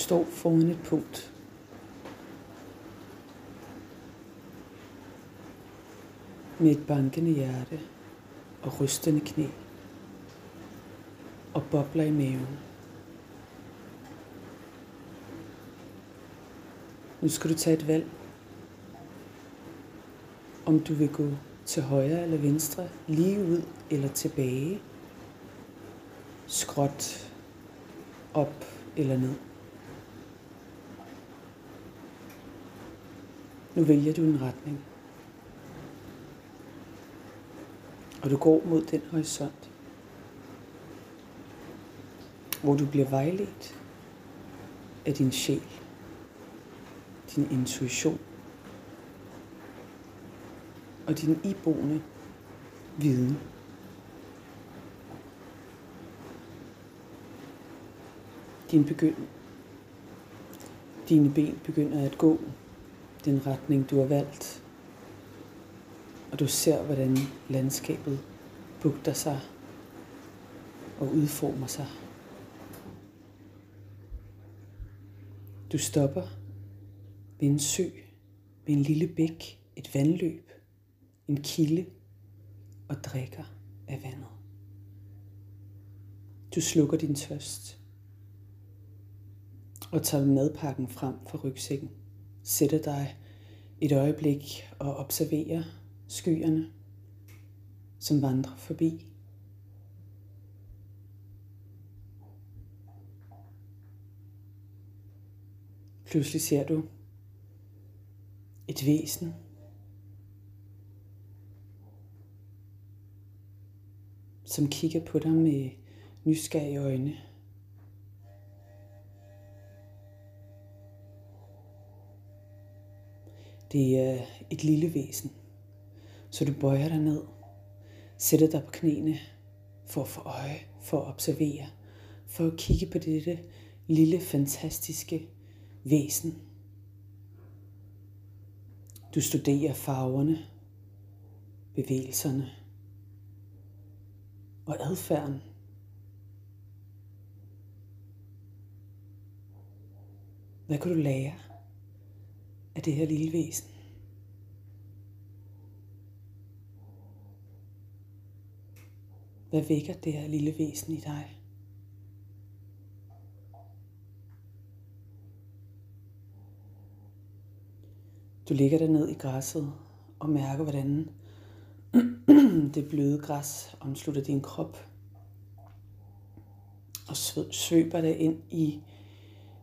står foran et punkt. Med et bankende hjerte og rystende knæ og bobler i maven. Nu skal du tage et valg. Om du vil gå til højre eller venstre, lige ud eller tilbage, skråt, op eller ned. Nu vælger du en retning. Og du går mod den horisont, hvor du bliver vejledt af din sjæl, din intuition og din iboende viden. Din begynd, dine ben begynder at gå den retning, du har valgt. Og du ser, hvordan landskabet bugter sig og udformer sig. Du stopper ved en sø, ved en lille bæk, et vandløb, en kilde og drikker af vandet. Du slukker din tørst og tager madpakken frem fra rygsækken. Sætte dig et øjeblik og observere skyerne, som vandrer forbi. Pludselig ser du et væsen, som kigger på dig med nysgerrige øjne. Det er et lille væsen, så du bøjer dig ned, sætter dig på knæene for at få øje, for at observere, for at kigge på dette lille, fantastiske væsen. Du studerer farverne, bevægelserne og adfærden. Hvad kan du lære af det her lille væsen? Hvad vækker det her lille væsen i dig? Du ligger der ned i græsset og mærker, hvordan det bløde græs omslutter din krop og svøber dig ind i,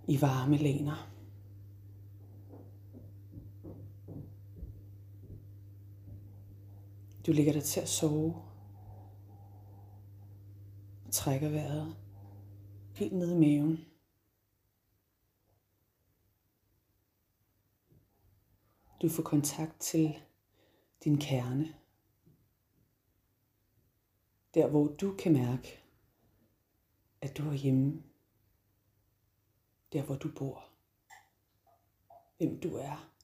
i varme læner. Du ligger dig til at sove og trækker vejret helt ned i maven. Du får kontakt til din kerne. Der hvor du kan mærke, at du er hjemme. Der hvor du bor. Hvem du er.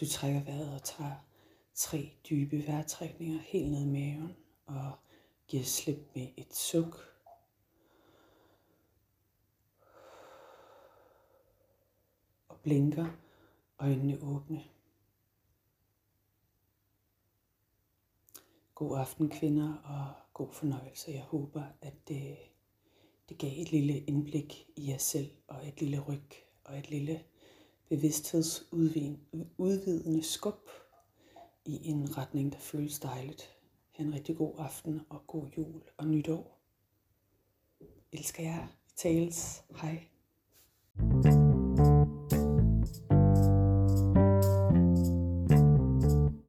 Du trækker vejret og tager tre dybe vejrtrækninger helt ned i maven og giver slip med et suk. Og blinker øjnene åbne. God aften kvinder og god fornøjelse. Jeg håber, at det, det gav et lille indblik i jer selv og et lille ryg og et lille bevidsthedsudvidende skub i en retning, der føles dejligt. Ha' en rigtig god aften og god jul og nytår. Elsker jer. Tales. Hej. thank you